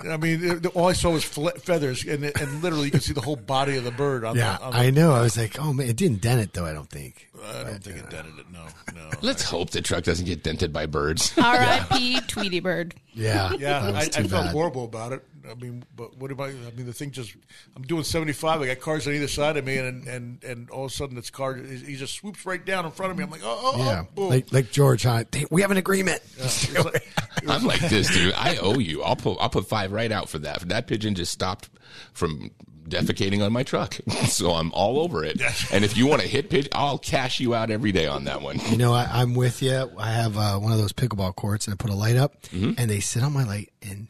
[LAUGHS] I mean, it, all I saw was fle- feathers, and, it- and literally you could see the whole body of the bird. On Yeah, the, on the, I know. I was like, oh man, it didn't dent it though. I don't think. I don't think it uh, dented it. No, no. Let's hope the truck doesn't get dented by birds. R.I.P. [LAUGHS] Tweety Bird. Yeah, Yeah, that I, was I too felt bad. horrible about it. I mean, but what am I? I mean, the thing just. I'm doing 75. I got cars on either side of me, and and and all of a sudden, this car he just swoops right down in front of me. I'm like, oh, oh, Yeah, oh, boom. like like George, huh? Hey, we have an agreement. It was [LAUGHS] like- I'm like this, dude. I owe you. I'll put I'll put five right out for that. That pigeon just stopped from defecating on my truck, [LAUGHS] so I'm all over it. And if you want to hit pigeon, I'll cash you out every day on that one. You know, I, I'm with you. I have uh, one of those pickleball courts, and I put a light up, Mm-hmm. and they sit on my light and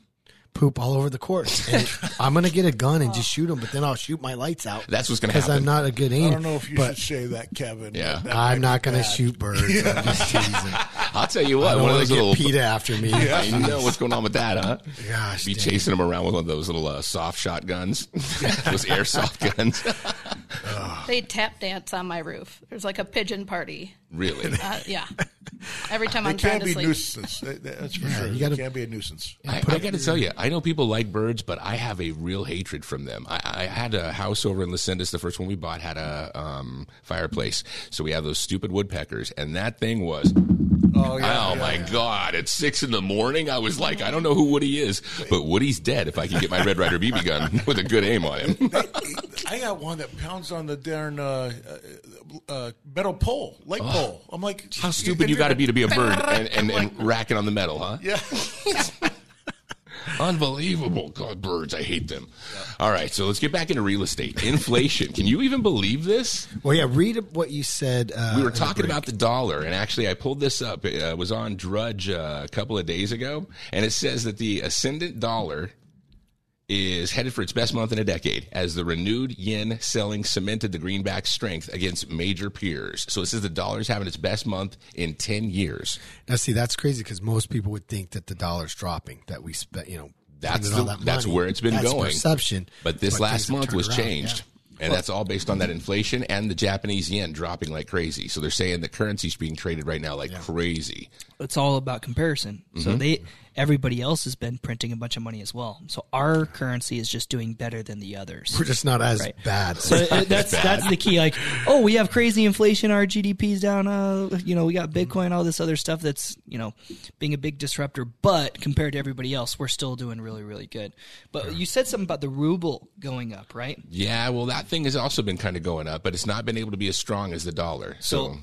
poop all over the court. [LAUGHS] And I'm gonna get a gun and just shoot them, but then I'll shoot my lights out. That's what's gonna because happen. I'm not a good aim. I don't know if you but should say that, Kevin. Yeah. That I'm not gonna bad. shoot [LAUGHS] birds. I'm just teasing. I'll tell you I what, don't one of wanna those get little PETA after me. I [LAUGHS] know what's going on with that, huh? Gosh, be dang. chasing them around with one of those little uh, soft shotguns, those airsoft guns. They tap dance on my roof. There's like a pigeon party. really? Uh, yeah. Every time They I'm trying can to be sleep. nuisance. That- That's for Yeah, sure. you You gotta- can be a nuisance. I, I got to tell you, I know people like birds, but I have a real hatred from them. I, I had a house over in Lucindas, the first one we bought had a um, fireplace, so we have those stupid woodpeckers, and that thing was. Oh yeah. oh yeah, my yeah. God! At six in the morning, I was like, I don't know who Woody is, but Woody's dead. If I can get my Red Ryder BB gun [LAUGHS] with a good aim on him, I got one that pounds on the darn uh, uh, uh, metal pole, light pole. I'm like, Oh. how stupid you got to be to be a bird and, and, and racking on the metal, huh? Yeah. [LAUGHS] [LAUGHS] Unbelievable. God, birds, I hate them. All right, so let's get back into real estate. Inflation. Can you even believe this? Well, yeah. Read what you said. Uh, we were in the talking about the dollar, and actually, I pulled this up. It uh, was on Drudge uh, a couple of days ago, and it says that the ascendant dollar is headed for its best month in a decade as the renewed yen selling cemented the greenback's strength against major peers. So this is the dollar's having its best month in 10 years. Now, see, that's crazy because most people would think that the dollar's dropping. That we spent, you know, That's the- that that's where it's been That's going. perception. But this last month was around, changed. yeah. And that's all based on that inflation and the Japanese yen dropping like crazy. So they're saying the currency's being traded right now like crazy. It's all about comparison. So Mhm. they everybody else has been printing a bunch of money as well. So our currency is just doing better than the others. We're just not as Right. bad. So uh, [LAUGHS] that's that's the key. Like, oh, we have crazy inflation. Our GDP's down. Uh, you know, we got Bitcoin, all this other stuff that's you know being a big disruptor. But compared to everybody else, we're still doing really, really good. But you said something about the ruble going up, right? Yeah, well, that thing has also been kind of going up, but it's not been able to be as strong as the dollar. So, So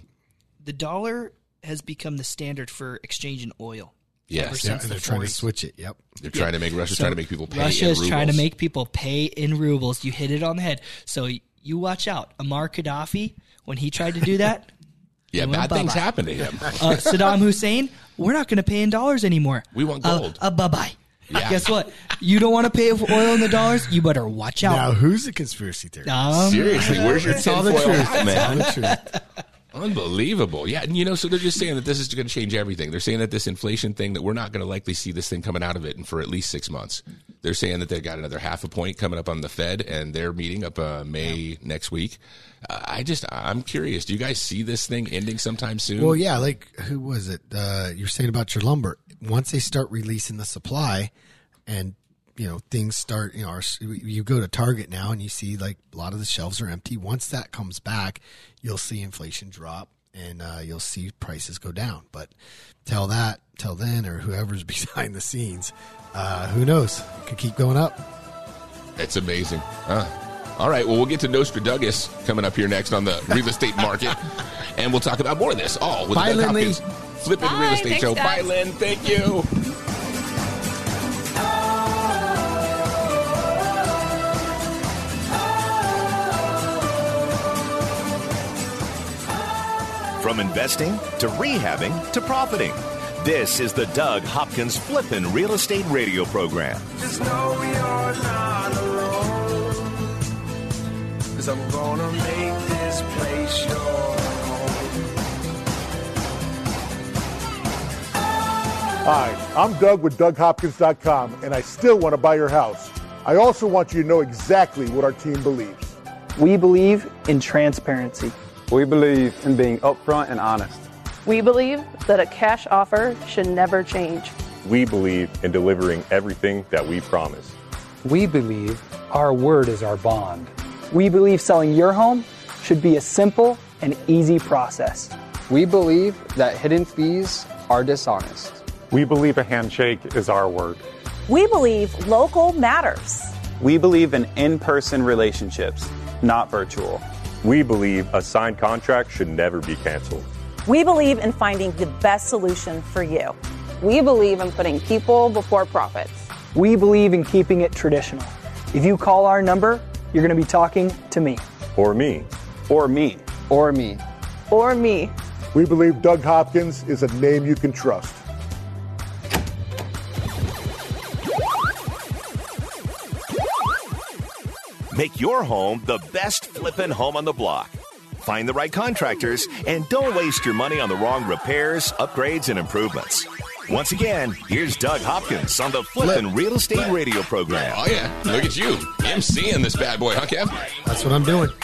the dollar has become the standard for exchanging oil. Yes. Yeah, since and the they're trying to switch it. Yep. They're trying to make- Russia's trying to make people pay Russia in is trying to rubles. make people pay in rubles. You hit it on the head. So you watch out. Amar Gaddafi, when he tried to do that, [LAUGHS] yeah, bad things bye-bye. happen to him. uh, Saddam Hussein, we're not going to pay in dollars anymore. We want Uh, gold. Uh, bye bye. Yeah. [LAUGHS] Guess what? You don't want to pay for oil in the dollars. You better watch out. Now, who's the conspiracy theorist? Um, Seriously, where's your It's all the tinfoil truth. hat, It's all man? the truth. Unbelievable. Yeah. And, you know, so they're just saying that this is going to change everything. They're saying that this inflation thing, that we're not going to likely see this thing coming out of it and for at least six months. They're saying that they've got another half a point coming up on the Fed and they're meeting up uh, May next week. Uh, I just, I'm curious. Do you guys see this thing ending sometime soon? Well, yeah, like who was it? Uh, you're saying about your lumber. Once they start releasing the supply, and you know things start, you know, our, you go to Target now and you see like a lot of the shelves are empty. Once that comes back, you'll see inflation drop and uh, you'll see prices go down. But till that, till then, or whoever's [LAUGHS] behind the scenes, uh, who knows? Could keep going up. It's amazing. Huh. All right. Well, we'll get to Nostradamus coming up here next on the real estate market. [LAUGHS] and we'll talk about more of this all with Bye, the Doug Lindley. Hopkins Flipping Real Estate Thanks, Show. guys. Bye, Lynn. Thank you. From investing to rehabbing to profiting. This is the Doug Hopkins Flippin' Real Estate Radio Program. Just know you're not alone. Cause I'm gonna make this place your home. Hi, I'm Doug with DougHopkins.com, and I still want to buy your house. I also want you to know exactly what our team believes. We believe in transparency. We believe in being upfront and honest. We believe that a cash offer should never change. We believe in delivering everything that we promise. We believe our word is our bond. We believe selling your home should be a simple and easy process. We believe that hidden fees are dishonest. We believe a handshake is our word. We believe local matters. We believe in in person relationships, not virtual. We believe a signed contract should never be canceled. We believe in finding the best solution for you. We believe in putting people before profits. We believe in keeping it traditional. If you call our number, you're going to be talking to me. Or me. Or me. Or me. Or me. We believe Doug Hopkins is a name you can trust. Make your home the best flippin' home on the block. Find the right contractors and don't waste your money on the wrong repairs, upgrades, and improvements. Once again, here's Doug Hopkins on the Flippin' Real Estate Radio program. Oh, yeah. Look at you. MCing this bad boy, huh, Kev? That's what I'm doing. [LAUGHS]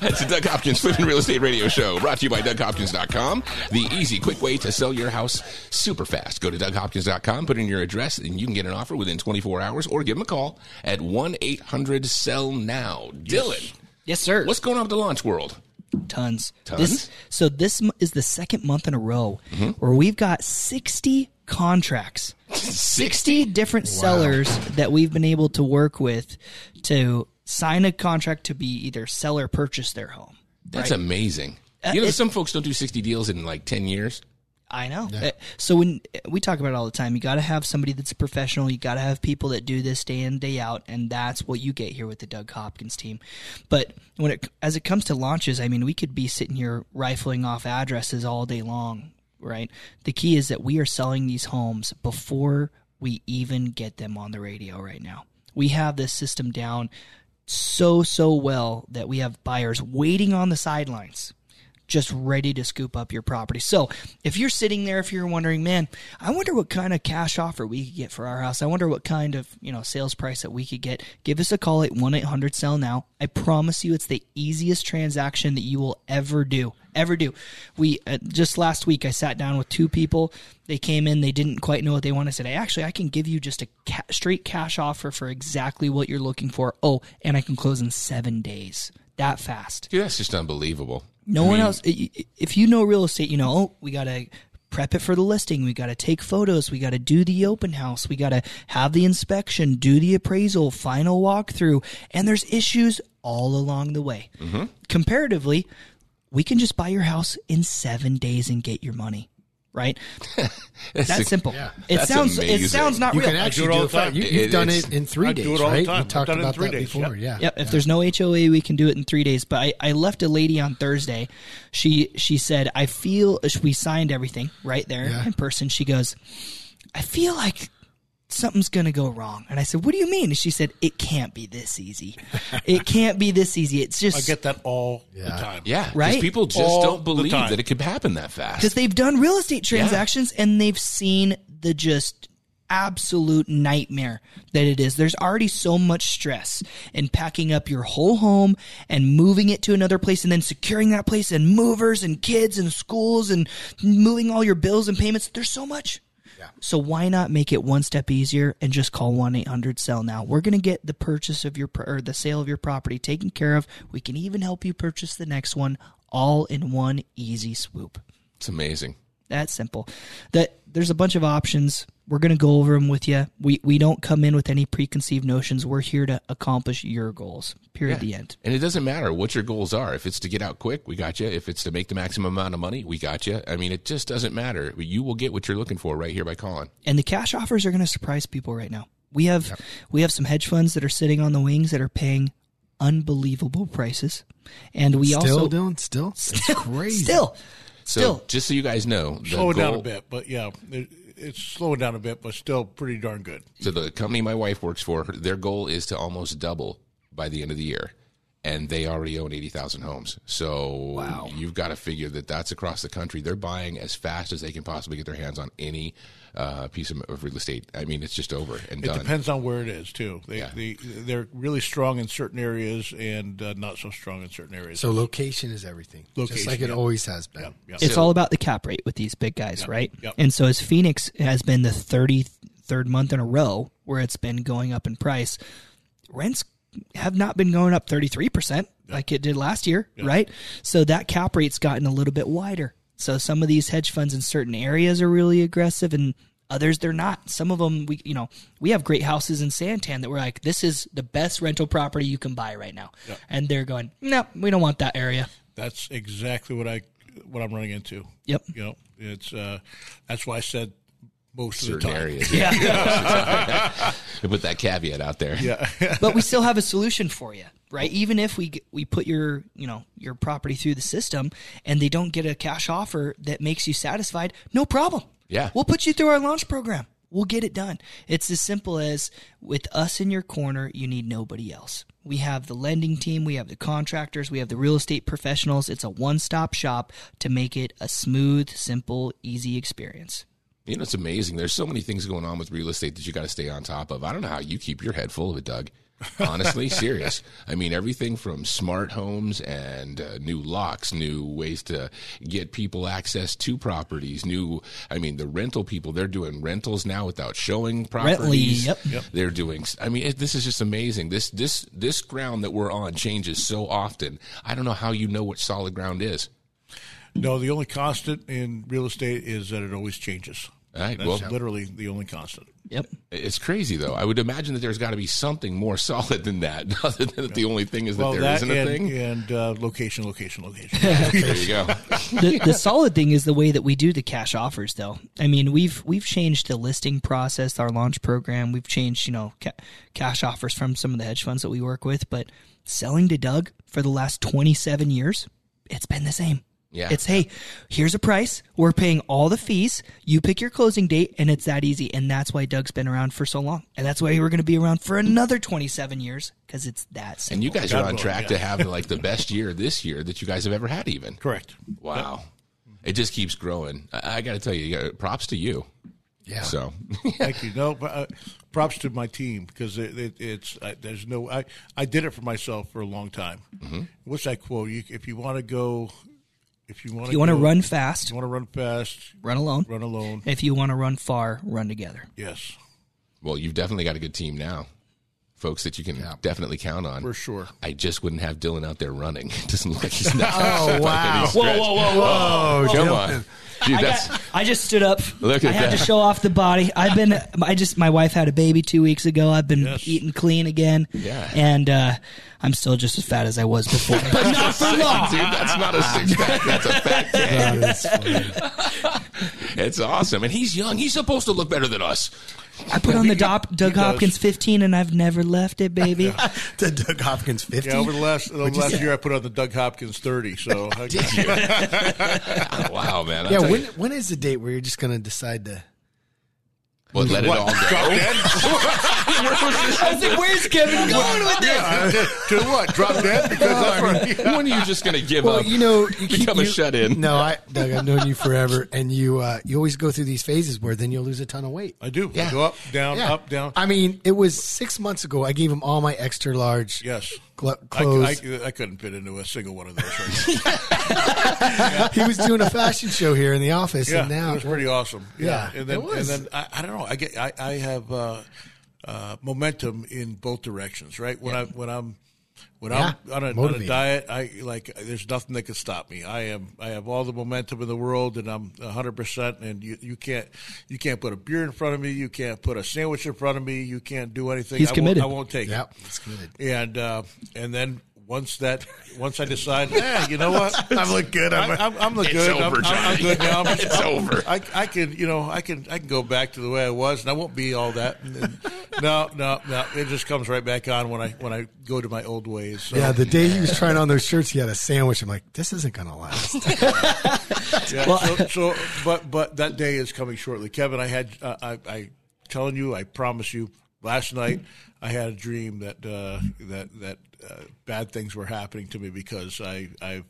That's the Doug Hopkins Flipping Real Estate Radio Show, brought to you by DougHopkins.com. The easy, quick way to sell your house super fast. Go to DougHopkins.com, put in your address, and you can get an offer within 24 hours or give them a call at 1 800 Sell Now. Dylan. Yes, sir. What's going on with the launch world? Tons. Tons? This, so this is the second month in a row Mm-hmm. where we've got 60 contracts, [LAUGHS] 60 different sellers that we've been able to work with to sign a contract to be either sell or purchase their home. That's right? amazing. Uh, you know, it- some folks don't do 60 deals in like 10 years. I know. Uh, So when we talk about it all the time, you got to have somebody that's professional. You got to have people that do this day in day out, and that's what you get here with the Doug Hopkins team. But when it as it comes to launches, I mean, we could be sitting here rifling off addresses all day long, right? The key is that we are selling these homes before we even get them on the radio right now. We have this system down so so well that we have buyers waiting on the sidelines just ready to scoop up your property. So if you're sitting there, if you're wondering, man, I wonder what kind of cash offer we could get for our house. I wonder what kind of, you know, sales price that we could get. Give us a call at 1-800-SELL now. I promise you it's the easiest transaction that you will ever do. Ever do. We, uh, just last week, I sat down with two people. They came in, they didn't quite know what they wanted. I said, hey, actually, I can give you just a ca- straight cash offer for exactly what you're looking for. Oh, and I can close in seven days. That fast. Dude, that's just unbelievable. No I one mean, else. If you know real estate, you know oh, we got to prep it for the listing. We got to take photos. We got to do the open house. We got to have the inspection, do the appraisal, final walkthrough, and there's issues all along the way. Mm-hmm. Comparatively, we can just buy your house in seven days and get your money. Right? [LAUGHS] That's That's a- simple. yeah. It That's sounds amazing. it sounds not You real. can actually do it. fa- You, you've It- done it in three I do days, it all the right? time. We talked I've it in about three that days, before. yeah. Yeah. Yep. If there's no HOA, we can do it in three days. But I, I left a lady on Thursday. She she said I feel we signed everything right there Yeah. in person. She goes, I feel like something's gonna go wrong. And I said, What do you mean? And she said, It can't be this easy. it can't be this easy. It's just I get that all the time. Yeah, 'cause Right? People just All don't the believe time. that it could happen that fast. because they've done real estate transactions and they've seen the just absolute nightmare that it is. There's already so much stress in packing up your whole home and moving it to another place and then securing that place and movers and kids and schools and moving all your bills and payments. There's so much. So why not make it one step easier and just call 1-800-SELL now. We're going to get the purchase of your or the sale of your property taken care of. We can even help you purchase the next one all in one easy swoop. It's amazing. That simple. That there's a bunch of options. We're going to go over them with you. We we don't come in with any preconceived notions. We're here to accomplish your goals. Period. Yeah. The end. And it doesn't matter what your goals are. If it's to get out quick, we got you. If it's to make the maximum amount of money, we got you. I mean, it just doesn't matter. You will get what you're looking for right here by calling. And the cash offers are going to surprise people right now. We have we have some hedge funds that are sitting on the wings that are paying unbelievable prices, and we still, also Dylan, still, it's crazy. still So, Still. just so you guys know, the Slowing down a bit, but yeah, it, it's slowing down a bit, but still pretty darn good. So the company my wife works for, their goal is to almost double by the end of the year, and they already own eighty thousand homes. So wow. you've got to figure that that's across the country. They're buying as fast as they can possibly get their hands on any uh, piece of, of real estate. I mean, it's just over and It done. depends on where it is too. They, Yeah. they they're really strong in certain areas and uh, not so strong in certain areas. So location is everything, just Location, like it yeah. always has been. it's all about the cap rate with these big guys, Yep. right? Yep. And so as Phoenix has been the 33rd month in a row where it's been going up in price, rents have not been going up 33% like it did last year, right? So that cap rate's gotten a little bit wider. So some of these hedge funds in certain areas are really aggressive and others they're not. Some of them we you know, we have great houses in Santan that we're like this is the best rental property you can buy right now. And they're going, "No, we don't want that area." That's exactly what I what I'm running into. Yep. You know, it's uh, that's why I said most certain of the time. areas. Yeah. We [LAUGHS] put that caveat out there. Yeah. [LAUGHS] but we still have a solution for you, right? Even if we we put your you know your property through the system and they don't get a cash offer that makes you satisfied, no problem. Yeah. we'll put you through our launch program. We'll get it done. It's as simple as with us in your corner, you need nobody else. We have the lending team, we have the contractors, we have the real estate professionals. It's a one stop shop to make it a smooth, simple, easy experience. You know, it's amazing. There's so many things going on with real estate that you got to stay on top of. I don't know how you keep your head full of it, Doug. Honestly, [LAUGHS] serious. I mean, everything from smart homes and uh, new locks, new ways to get people access to properties, new, I mean, the rental people, they're doing rentals now without showing properties. yep. Yep. They're doing, I mean, it, this is just amazing. This, this, this ground that we're on changes so often. I don't know how you know what solid ground is. No, the only constant in real estate is that it always changes. All right, That's well- literally the only constant. Yep. It's crazy though. I would imagine that there's got to be something more [LAUGHS] solid than that. [LAUGHS] Other than that the only thing is that well, there that not a thing. and uh, location, location, location. [LAUGHS] there you go. the, the solid thing is the way that we do the cash offers though i mean we've we've changed the listing process our launch program we've changed you know ca- cash offers from some of the hedge funds that we work with but selling to doug for the last 27 years it's been the same Yeah. It's hey, here's a price. We're paying all the fees. You pick your closing date, and it's that easy. And that's why Doug's been around for so long, and that's why we're going to be around for another 27 years because it's that simple. And you guys are on track to have like the best year this year that you guys have ever had. Even correct. Wow, it just keeps growing. I, I got to tell you, you got- props to you. Yeah. So Thank you. No, but uh, props to my team because it, it, it's uh, there's no I, I did it for myself for a long time. Mm-hmm. What's that quote? You, if you want to go, if you want If you want to run fast, you want to run fast, run alone. run alone. If you want to run far, run together. Yes, Well, you've definitely got a good team now, folks that you can definitely count on. for sure. I just wouldn't have Dylan out there running. [LAUGHS] It doesn't look like he's [LAUGHS] not. Oh, wow. Whoa, Whoa, whoa, whoa, whoa. Come Dylan. on, dude. I, got, I just stood up. Look at I had that. to show off the body. I've been. I just. My wife had a baby two weeks ago. I've been Yes. eating clean again. Yeah. And uh, I'm still just as fat as I was before, [LAUGHS] but not for long. dude. That's not a six pack. That's a fat [LAUGHS] kid. That is funny. It's awesome, and he's young. He's supposed to look better than us. I put on the Dop, Doug does. Hopkins 15, and I've never left it, [LAUGHS] baby. the Doug Hopkins 50. Yeah, over the last the What'd you last say? year, I put on the Doug Hopkins thirty. So I, [LAUGHS] wow, man. I'll Yeah, tell when you. when is the date where you're just going to decide to? Well, let it all go. [LAUGHS] I was like, where's Kevin going with this? to what? Drop dead because that's [LAUGHS] where, when are you just going to give Well, up? you know, you [LAUGHS] keep become a shut-in. No, I, Doug, I've known you forever, and you uh, you always go through these phases where then you'll lose a ton of weight. I do. Yeah. I go up, down, Yeah. up, down. I mean, it was six months ago. I gave him all my extra large Yes. I, clothes. I, I couldn't fit into a single one of those right [LAUGHS] now. [LAUGHS] he was doing a fashion show here in the office, Yeah, and now it was pretty awesome. Yeah, and then it was. and then I, I don't know. I get I, I have uh, uh, momentum in both directions. Right when I when I'm when Yeah, I'm on a, on a diet, I like there's nothing that can stop me. I am I have all the momentum in the world, and I'm 100. percent And you, you can't you can't put a beer in front of me. You can't put a sandwich in front of me. You can't do anything. He's I committed. Won't, I won't take Yep, it. he's committed. And uh, and then. Once that, once I decide, yeah, you know what, [LAUGHS] I'm look good. I'm, I'm, I'm look good. over, I'm, I'm, I'm good now. [LAUGHS] I'm- It's over. I, I can, you know, I can, I can go back to the way I was, and I won't be all that. And, and- no, no, no. It just comes right back on when I when I go to my old ways. So, yeah, the day he was trying on those shirts, he had a sandwich. I'm like, this isn't going to last. [LAUGHS] yeah, so, so, but but that day is coming shortly. Kevin, I had, uh, I, I telling you, I promise you. Last night, I had a dream that uh, that that uh, bad things were happening to me because I I.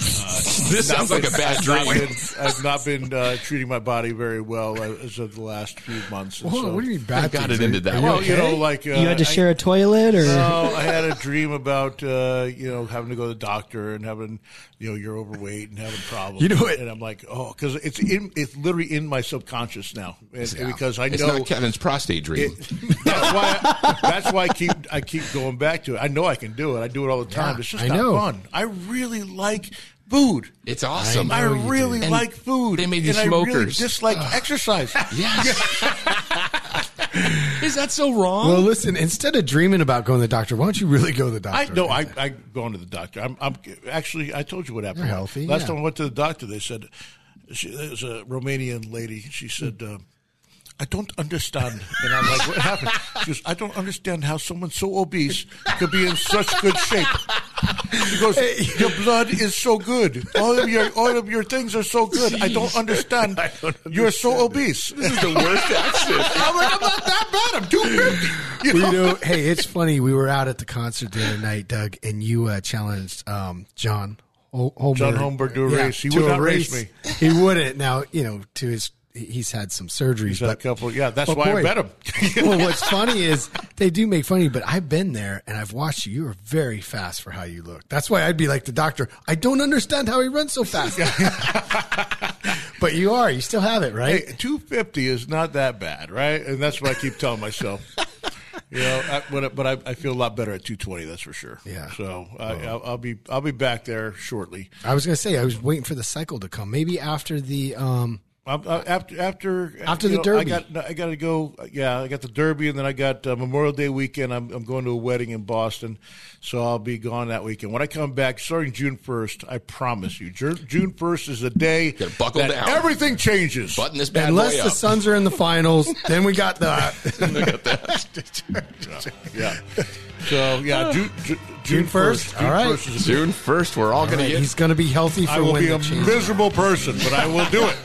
Uh, [LAUGHS] This not sounds like a bad dream. been- I've not been uh, treating my body very well uh, as of the last few months. and so- what do you mean bad? I got things? it Are- into that are one. Well, you know, like uh, You had to share a toilet, or no, I had a dream about uh, you know having to go to the doctor and having you know you're overweight and having problems. You know what? And I'm like, oh, because it's in it's literally in my subconscious now, and, because I It's know not Kevin's prostate dream. it, that's why I, that's why I keep I keep going back to it. I know I can do it. I do it all the time. Yeah, it's just I not know. fun. I really like food. It's awesome. I know you really And like food. they made you and I really smokers. dislike exercise. Yes. [LAUGHS] Is that so wrong? Well, listen, instead of dreaming about going to the doctor, why don't you really go to the doctor? I no, I I going to the doctor. I'm, I'm actually. I told you what happened. You're healthy, Last yeah. time I went to the doctor, they said she, there was a Romanian lady. She said. Uh, I don't understand. And I'm like, what happened? She goes, I don't understand how someone so obese could be in such good shape. She goes, your blood is so good. All of your all of your things are so good. I don't understand. You're so obese. this is the worst accent. [LAUGHS] I'm like, I'm not that bad. I'm 250. You know? you know, hey, it's funny. We were out at the concert the other night, Doug, and you uh, challenged um, John Hol- Holmberg. John Holmberg to a race. He to would a not race me. He wouldn't. Now, you know, to his, he's had some surgeries, had a couple. Yeah, that's but why boy, I bet him. [LAUGHS] well, what's funny is they do make funny, but I've been there and I've watched you. You are very fast for how you look. That's why I'd be like the doctor. I don't understand how he runs so fast. [LAUGHS] but you are. You still have it, right? Hey, 250 is not that bad, right? And that's what I keep telling myself. [LAUGHS] You know, I, but but I, I feel a lot better at 220. That's for sure. Yeah. So I, I'll, I'll be I'll be back there shortly. I was going to say I was waiting for the cycle to come. Maybe after the um, after after After the know, I Derby. got I got to go. Yeah, I got the Derby, and then I got uh, Memorial Day weekend. I'm, I'm going to a wedding in Boston, so I'll be gone that weekend. When I come back, starting June 1st, I promise you, June, June 1st is the day Gotta buckle that down. everything changes. Button this bad unless boy the. Suns are in the finals, [LAUGHS] then we got the. Look at that. [LAUGHS] Yeah. So yeah, June, June, June 1st? June All right. 1st June first, we're all, going to get. He's going to be healthy for I will when be a miserable person, but I will do it. [LAUGHS]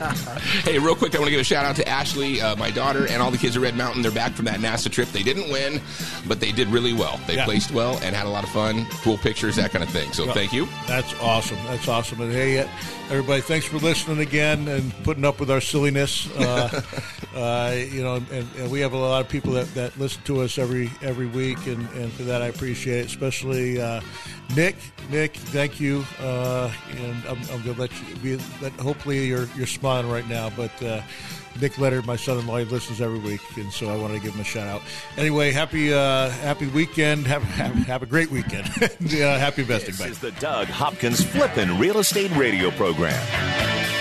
Hey, real quick, I want to give a shout out to Ashley, uh, my daughter, and all the kids at Red Mountain. They're back from that NASA trip. They didn't win, but they did really well. They Yeah. placed well and had a lot of fun, cool pictures, that kind of thing. So Yeah. thank you. That's awesome. That's awesome. And hey, everybody, thanks for listening again and putting up with our silliness. Uh, [LAUGHS] uh, you know, and, and we have a lot of people that, that listen to us every every week, and, and for that I appreciate it. Especially uh, Nick. Nick, thank you. Uh, and I'm, I'm going to let you be. Let, hopefully, you're you're smiling right now, but. Uh, Nick Leonard, my son-in-law, he listens every week, and so I wanted to give him a shout out. Anyway, happy uh, happy weekend. [LAUGHS] Have, have have a great weekend. [LAUGHS] uh, happy investing. This Bye. is the Doug Hopkins Flippin' Real Estate Radio Program.